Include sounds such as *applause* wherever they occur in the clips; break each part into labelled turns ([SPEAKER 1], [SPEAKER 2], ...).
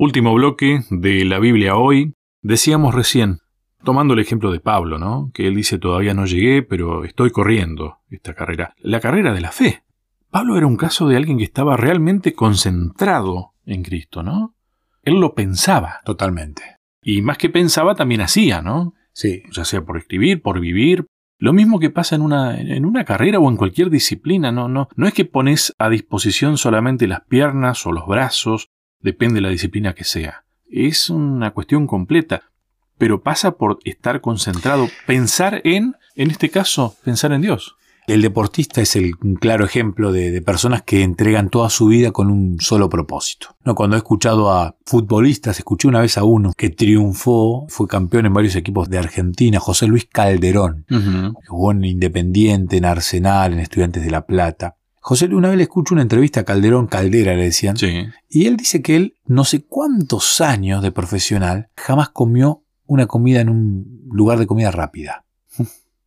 [SPEAKER 1] Último bloque de la Biblia hoy. Decíamos recién, tomando el ejemplo de Pablo, ¿no? Que él dice todavía no llegué, pero estoy corriendo esta carrera. La carrera de la fe. Pablo era un caso de alguien que estaba realmente concentrado en Cristo, ¿no? Él lo pensaba.
[SPEAKER 2] Totalmente.
[SPEAKER 1] Y más que pensaba, también hacía, ¿no?
[SPEAKER 2] Sí.
[SPEAKER 1] Ya sea por escribir, por vivir. Lo mismo que pasa en una, en una carrera o en cualquier disciplina, no, no, no es que pones a disposición solamente las piernas o los brazos, depende de la disciplina que sea. Es una cuestión completa, pero pasa por estar concentrado, pensar en, en este caso, pensar en Dios.
[SPEAKER 2] El deportista es el un claro ejemplo de, de personas que entregan toda su vida con un solo propósito. No, cuando he escuchado a futbolistas, escuché una vez a uno que triunfó, fue campeón en varios equipos de Argentina, José Luis Calderón, que jugó en Independiente, en Arsenal, en Estudiantes de La Plata. José Luis, una vez le escucho una entrevista a Calderón, Caldera le decían,
[SPEAKER 1] Sí.
[SPEAKER 2] y él dice que él, no sé cuántos años de profesional, jamás comió una comida en un lugar de comida rápida.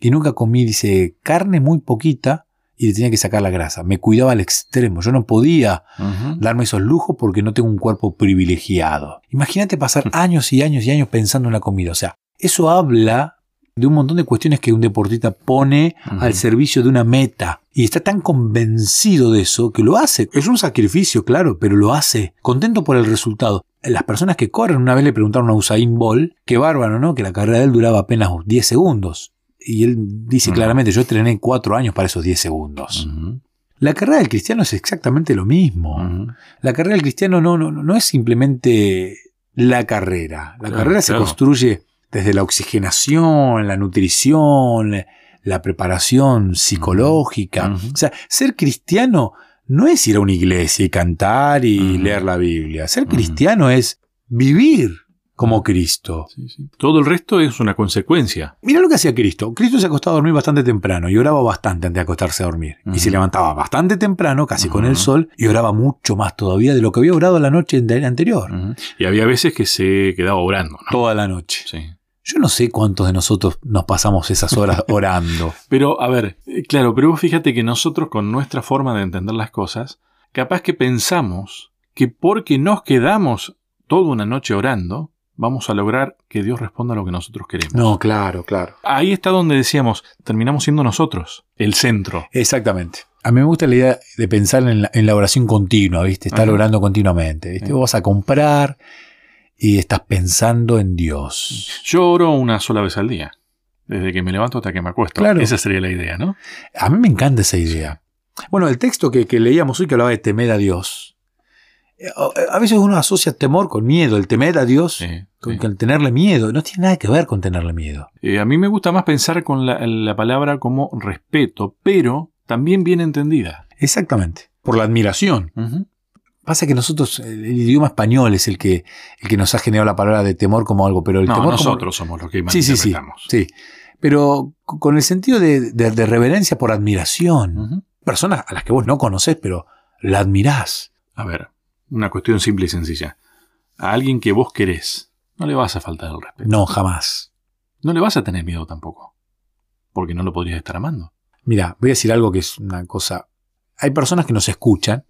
[SPEAKER 2] Y nunca comí, dice, carne muy poquita y le tenía que sacar la grasa. Me cuidaba al extremo. Yo no podía darme esos lujos porque no tengo un cuerpo privilegiado. Imagínate pasar *laughs* años y años y años pensando en la comida. O sea, eso habla de un montón de cuestiones que un deportista pone al servicio de una meta. Y está tan convencido de eso que lo hace. Es un sacrificio, claro, pero lo hace. Contento por el resultado. Las personas que corren, una vez le preguntaron a Usain Bolt, qué bárbaro, ¿no? Que la carrera de él duraba apenas 10 segundos. Y él dice claramente, yo entrené cuatro años para esos 10 segundos. La carrera del cristiano es exactamente lo mismo. La carrera del cristiano no, no, no es simplemente la carrera. La
[SPEAKER 1] Claro,
[SPEAKER 2] carrera se
[SPEAKER 1] claro.
[SPEAKER 2] construye desde la oxigenación, la nutrición, la preparación psicológica. O sea, ser cristiano no es ir a una iglesia y cantar y leer la Biblia. Ser cristiano es vivir como Cristo.
[SPEAKER 1] Sí, sí. Todo el resto es una consecuencia.
[SPEAKER 2] Mira lo que hacía Cristo. Cristo se acostaba a dormir bastante temprano y oraba bastante antes de acostarse a dormir. Y se levantaba bastante temprano, casi con el sol, y oraba mucho más todavía de lo que había orado la noche ante- anterior.
[SPEAKER 1] Y había veces que se quedaba orando, ¿no?
[SPEAKER 2] Toda la noche.
[SPEAKER 1] Sí.
[SPEAKER 2] Yo no sé cuántos de nosotros nos pasamos esas horas *laughs* orando.
[SPEAKER 1] Pero, a ver, eh, claro, pero vos fíjate que nosotros con nuestra forma de entender las cosas, capaz que pensamos que porque nos quedamos toda una noche orando, vamos a lograr que Dios responda a lo que nosotros queremos.
[SPEAKER 2] No, claro, claro.
[SPEAKER 1] Ahí está donde decíamos, terminamos siendo nosotros, el centro.
[SPEAKER 2] Exactamente. A mí me gusta la idea de pensar en la, en la oración continua, ¿viste? Estar
[SPEAKER 1] Ajá.
[SPEAKER 2] orando continuamente, ¿viste? Vos vas a comprar y estás pensando en Dios.
[SPEAKER 1] Yo oro una sola vez al día, desde que me levanto hasta que me acuesto.
[SPEAKER 2] Claro.
[SPEAKER 1] Esa sería la idea, ¿no?
[SPEAKER 2] A mí me encanta esa idea. Bueno, el texto que, que leíamos hoy que hablaba de temer a Dios. eh, A veces uno asocia temor con miedo, el temer a Dios
[SPEAKER 1] Sí,
[SPEAKER 2] con
[SPEAKER 1] sí.
[SPEAKER 2] el tenerle miedo. No tiene nada que ver con tenerle miedo.
[SPEAKER 1] Eh, a mí me gusta más pensar con la, la palabra como respeto, pero también bien entendida.
[SPEAKER 2] Exactamente. Por la admiración.
[SPEAKER 1] Ujú.
[SPEAKER 2] Pasa que nosotros, el, idioma español es el que, el que nos ha generado la palabra de temor como algo, pero el
[SPEAKER 1] No,
[SPEAKER 2] temor como-
[SPEAKER 1] nosotros somos los que
[SPEAKER 2] Sí, sí, sí, sí. Pero con el sentido de, de- de reverencia por admiración. Personas a las que vos no conocés, pero la admirás.
[SPEAKER 1] A ver, una cuestión simple y sencilla. A alguien que vos querés, no le vas a faltar el respeto.
[SPEAKER 2] No, jamás.
[SPEAKER 1] No le vas a tener miedo tampoco. Porque no lo podrías estar amando.
[SPEAKER 2] Mira, voy a decir algo que es una cosa. Hay personas que nos escuchan,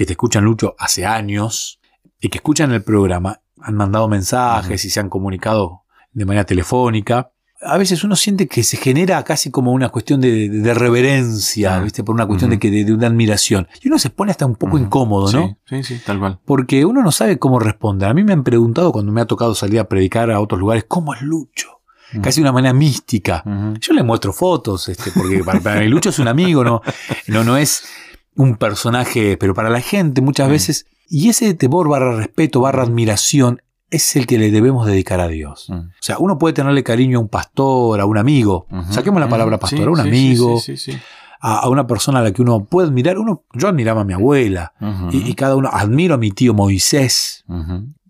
[SPEAKER 2] que te escuchan, Lucho, hace años, y que escuchan el programa, han mandado mensajes y se han comunicado de manera telefónica. A veces uno siente que se genera casi como una cuestión de, de reverencia,
[SPEAKER 1] Ah.
[SPEAKER 2] ¿viste? Por una cuestión de, que, de, una admiración. Y uno se pone hasta un poco incómodo, ¿no?
[SPEAKER 1] Sí, sí, sí, tal cual.
[SPEAKER 2] Porque uno no sabe cómo responder. A mí me han preguntado cuando me ha tocado salir a predicar a otros lugares, ¿cómo es Lucho? Casi de una manera mística. Yo le muestro fotos, este, porque para, para mí Lucho es un amigo, no, no, no es un personaje, pero para la gente muchas
[SPEAKER 1] Mm.
[SPEAKER 2] veces, y ese temor barra respeto, barra admiración, es el que le debemos dedicar a Dios.
[SPEAKER 1] Mm.
[SPEAKER 2] O sea, uno puede tenerle cariño a un pastor, a un amigo, saquemos la palabra
[SPEAKER 1] Ujú.
[SPEAKER 2] pastor,
[SPEAKER 1] Sí,
[SPEAKER 2] a un
[SPEAKER 1] sí,
[SPEAKER 2] amigo,
[SPEAKER 1] sí.
[SPEAKER 2] A, una persona a la que uno puede admirar. Uno, yo admiraba a mi abuela, y, y cada uno, admiro a mi tío Moisés.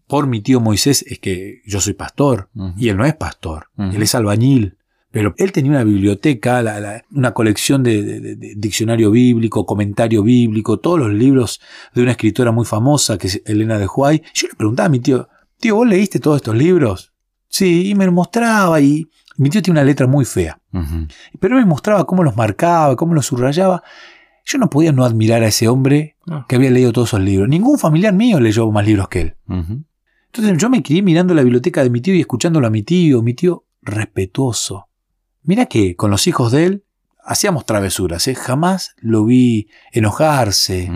[SPEAKER 2] Por mi tío Moisés es que yo soy pastor, y él no es pastor, él es albañil. Pero él tenía una biblioteca, la- la- una colección de, de- de- de diccionario bíblico, comentario bíblico, todos los libros de una escritora muy famosa que es Elena de Huay. Yo le preguntaba a mi tío, tío, ¿vos leíste todos estos libros? Sí, y me los mostraba y mi tío tiene una letra muy fea.
[SPEAKER 1] Ujú.
[SPEAKER 2] Pero me mostraba cómo los marcaba, cómo los subrayaba. Yo no podía no admirar a ese hombre que había leído todos esos libros. Ningún familiar mío leyó más libros que él. Entonces yo me crié mirando la biblioteca de mi tío y escuchándolo a mi tío, mi tío respetuoso. Mira que con los hijos de él hacíamos travesuras, ¿eh? jamás lo vi enojarse,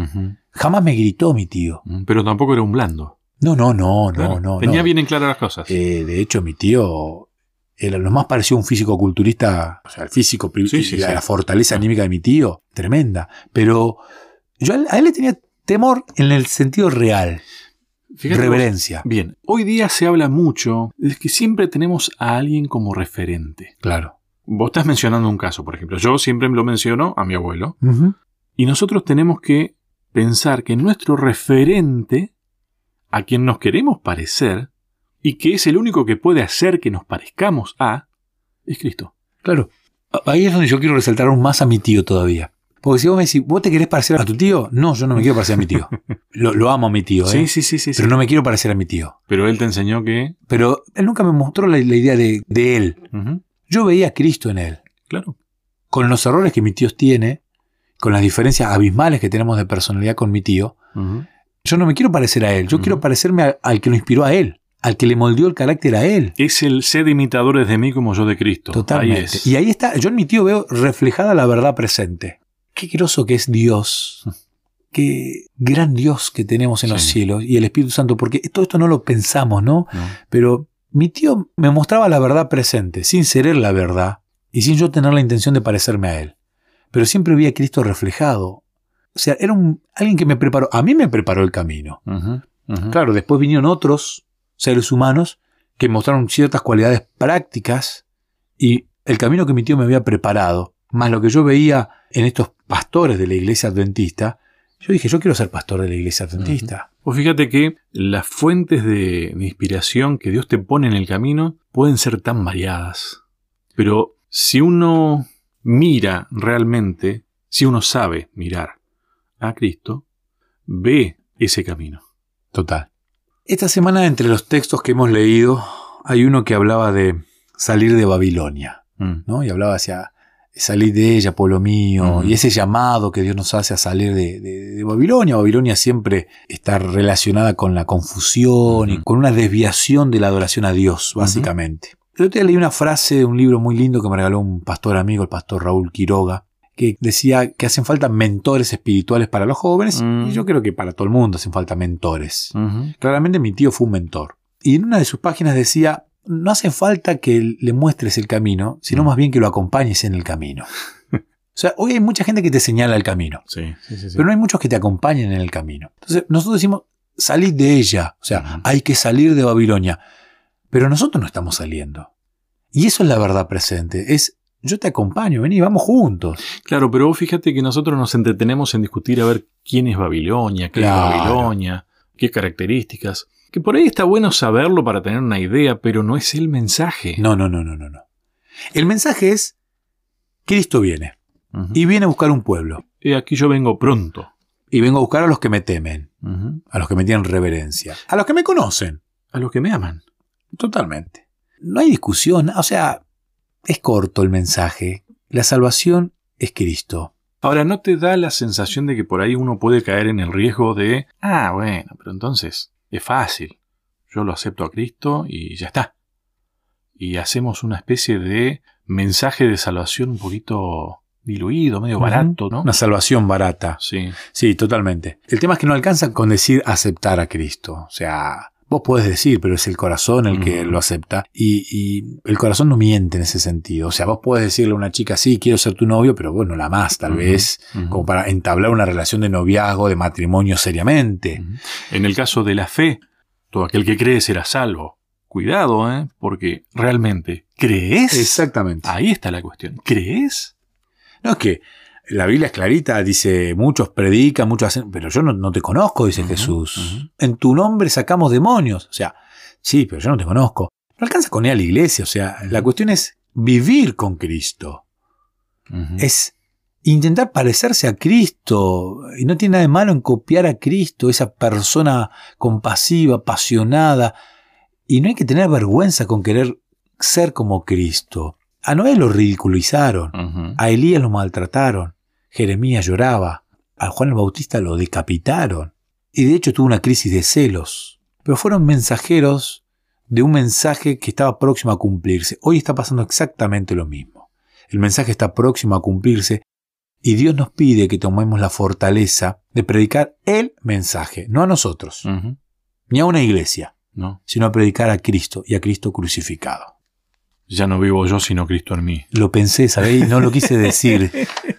[SPEAKER 2] jamás me gritó mi tío.
[SPEAKER 1] Pero tampoco era un blando.
[SPEAKER 2] No, no, no,
[SPEAKER 1] Claro,
[SPEAKER 2] no, no.
[SPEAKER 1] Tenía
[SPEAKER 2] no.
[SPEAKER 1] bien en claras las cosas.
[SPEAKER 2] Eh, de hecho, mi tío era lo más parecido a un físico culturista, o sea, el físico,
[SPEAKER 1] Sí, sí,
[SPEAKER 2] la,
[SPEAKER 1] sí.
[SPEAKER 2] la fortaleza anímica de mi tío, tremenda. Pero yo a él, le tenía temor en el sentido real,
[SPEAKER 1] Fíjate vos-
[SPEAKER 2] reverencia.
[SPEAKER 1] Bien, hoy día se habla mucho de que siempre tenemos a alguien como referente.
[SPEAKER 2] Claro.
[SPEAKER 1] Vos estás mencionando un caso, por ejemplo. Yo siempre lo menciono a mi abuelo. Y nosotros tenemos que pensar que nuestro referente, a quien nos queremos parecer, y que es el único que puede hacer que nos parezcamos a, es Cristo.
[SPEAKER 2] Claro. Ahí es donde yo quiero resaltar aún más a mi tío todavía. Porque si vos me decís, ¿vos te querés parecer a tu tío? No, yo no me quiero parecer a mi tío. *laughs* Lo, lo amo a mi tío, ¿eh?
[SPEAKER 1] Sí, sí, sí, sí.
[SPEAKER 2] Pero
[SPEAKER 1] sí.
[SPEAKER 2] no me quiero parecer a mi tío.
[SPEAKER 1] Pero él te enseñó que...
[SPEAKER 2] Pero él nunca me mostró la, la idea de, de él. Yo veía a Cristo en él.
[SPEAKER 1] claro.
[SPEAKER 2] Con los errores que mi tío tiene, con las diferencias abismales que tenemos de personalidad con mi tío, yo no me quiero parecer a él. Yo quiero parecerme a- al que lo inspiró a él. Al que le moldeó el carácter a él.
[SPEAKER 1] Es el sed imitadores de mí como yo de Cristo.
[SPEAKER 2] Totalmente.
[SPEAKER 1] Ahí es.
[SPEAKER 2] Y ahí está, yo en mi tío veo reflejada la verdad presente. Qué groso que es Dios. *laughs* Qué gran Dios que tenemos en los cielos y el Espíritu Santo, porque todo esto no lo pensamos, ¿no?
[SPEAKER 1] ¿no?
[SPEAKER 2] Pero mi tío me mostraba la verdad presente, sin ser él la verdad y sin yo tener la intención de parecerme a él. Pero siempre vi a Cristo reflejado. O sea, era un, alguien que me preparó, a mí me preparó el camino. Claro, después vinieron otros seres humanos que mostraron ciertas cualidades prácticas y el camino que mi tío me había preparado, más lo que yo veía en estos pastores de la iglesia adventista, yo dije, yo quiero ser pastor de la iglesia adventista.
[SPEAKER 1] Pues fíjate que las fuentes de, de inspiración que Dios te pone en el camino pueden ser tan variadas. Pero si uno mira realmente, si uno sabe mirar a Cristo, ve ese camino.
[SPEAKER 2] Total. Esta semana entre los textos que hemos leído hay uno que hablaba de salir de Babilonia,
[SPEAKER 1] Mm.
[SPEAKER 2] ¿no? Y hablaba hacia salir de ella, pueblo mío, y ese llamado que Dios nos hace a salir de, de- de Babilonia. Babilonia siempre está relacionada con la confusión y con una desviación de la adoración a Dios, básicamente. Otro día leí una frase de un libro muy lindo que me regaló un pastor amigo, el pastor Raúl Quiroga, que decía que hacen falta mentores espirituales para los jóvenes,
[SPEAKER 1] Mm.
[SPEAKER 2] y yo creo que para todo el mundo hacen falta mentores. Claramente mi tío fue un mentor. Y en una de sus páginas decía, no hace falta que le muestres el camino, sino
[SPEAKER 1] Mm.
[SPEAKER 2] más bien que lo acompañes en el camino. o sea, hoy hay mucha gente que te señala el camino,
[SPEAKER 1] Sí, sí, sí.
[SPEAKER 2] pero no hay muchos que te acompañen en el camino. Entonces, nosotros decimos, salid de ella, o sea, hay que salir de Babilonia, pero nosotros no estamos saliendo. Y eso es la verdad presente, es, yo te acompaño, vení, vamos juntos.
[SPEAKER 1] Claro, pero vos fíjate que nosotros nos entretenemos en discutir a ver quién es Babilonia, qué
[SPEAKER 2] Claro.
[SPEAKER 1] es Babilonia, qué características. Que por ahí está bueno saberlo para tener una idea, pero no es el mensaje.
[SPEAKER 2] No, no, no, no, no, no. El mensaje es, Cristo viene, y viene a buscar un pueblo.
[SPEAKER 1] Y aquí yo vengo pronto.
[SPEAKER 2] Y vengo a buscar a los que me temen, a los que me tienen reverencia, a los que me conocen.
[SPEAKER 1] A los que me aman.
[SPEAKER 2] Totalmente. No hay discusión, o sea, es corto el mensaje. La salvación es Cristo.
[SPEAKER 1] Ahora, ¿no te da la sensación de que por ahí uno puede caer en el riesgo de, ah, bueno, pero entonces es fácil. Yo lo acepto a Cristo y ya está. Y hacemos una especie de mensaje de salvación un poquito diluido, medio barato, ¿no?
[SPEAKER 2] Una salvación barata.
[SPEAKER 1] Sí.
[SPEAKER 2] Sí, totalmente. El tema es que no alcanza con decir aceptar a Cristo. O sea, vos podés decir, pero es el corazón el que lo acepta. Y, y el corazón no miente en ese sentido. O sea, vos podés decirle a una chica, sí, quiero ser tu novio, pero bueno, la más tal vez, como para entablar una relación de noviazgo, de matrimonio seriamente.
[SPEAKER 1] En el caso de la fe, todo aquel que cree será salvo. Cuidado, ¿eh? Porque realmente, ¿crees?
[SPEAKER 2] Exactamente.
[SPEAKER 1] Ahí está la cuestión. ¿Crees?
[SPEAKER 2] No es que la Biblia es clarita, dice, muchos predican, muchos hacen, pero yo no, no te conozco, dice Jesús. En tu nombre sacamos demonios. O sea, sí, pero yo no te conozco. No alcanza con ir a la iglesia, o sea, la cuestión es vivir con Cristo. Es intentar parecerse a Cristo. Y no tiene nada de malo en copiar a Cristo, esa persona compasiva, apasionada. Y no hay que tener vergüenza con querer ser como Cristo. A Noé lo ridiculizaron. A Elías lo maltrataron. Jeremías lloraba. A Juan el Bautista lo decapitaron. Y de hecho tuvo una crisis de celos. pero fueron mensajeros de un mensaje que estaba próximo a cumplirse. Hoy está pasando exactamente lo mismo. El mensaje está próximo a cumplirse y Dios nos pide que tomemos la fortaleza de predicar el mensaje, no a nosotros, ni a una iglesia,
[SPEAKER 1] No.
[SPEAKER 2] sino a predicar a Cristo y a Cristo crucificado.
[SPEAKER 1] Ya no vivo yo, sino Cristo en mí.
[SPEAKER 2] Lo pensé, ¿sabéis? No lo quise decir. *laughs*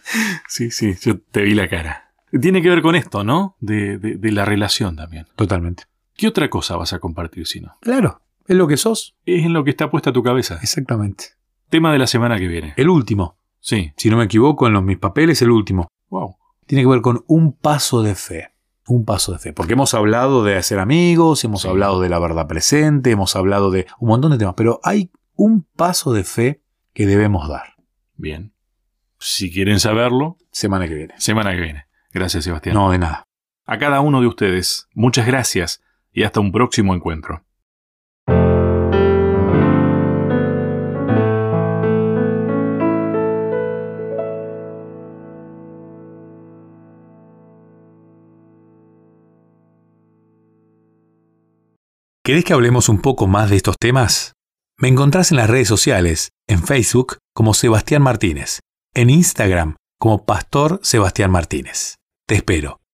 [SPEAKER 1] Sí, sí, yo te vi la cara. Tiene que ver con esto, ¿no? De, de- de la relación también.
[SPEAKER 2] Totalmente.
[SPEAKER 1] ¿Qué otra cosa vas a compartir si no?
[SPEAKER 2] Claro, es lo que sos.
[SPEAKER 1] Es en lo que está puesta tu cabeza.
[SPEAKER 2] Exactamente.
[SPEAKER 1] Tema de la semana que viene.
[SPEAKER 2] El último,
[SPEAKER 1] Sí.
[SPEAKER 2] si no me equivoco, en los, mis papeles, el último.
[SPEAKER 1] Wow.
[SPEAKER 2] tiene que ver con un paso de fe. Un paso de fe. Porque hemos hablado de hacer amigos, hemos
[SPEAKER 1] Sí.
[SPEAKER 2] hablado de la verdad presente, hemos hablado de un montón de temas, pero hay un paso de fe que debemos dar.
[SPEAKER 1] Bien. Si quieren saberlo,
[SPEAKER 2] Semana que viene.
[SPEAKER 1] semana que viene. Gracias, Sebastián.
[SPEAKER 2] No, de nada.
[SPEAKER 1] A cada uno de ustedes, muchas gracias y hasta un próximo encuentro.
[SPEAKER 2] ¿Querés que hablemos un poco más de estos temas? Me encontrás en las redes sociales, en Facebook como Sebastián Martínez, en Instagram como Pastor Sebastián Martínez. Te espero.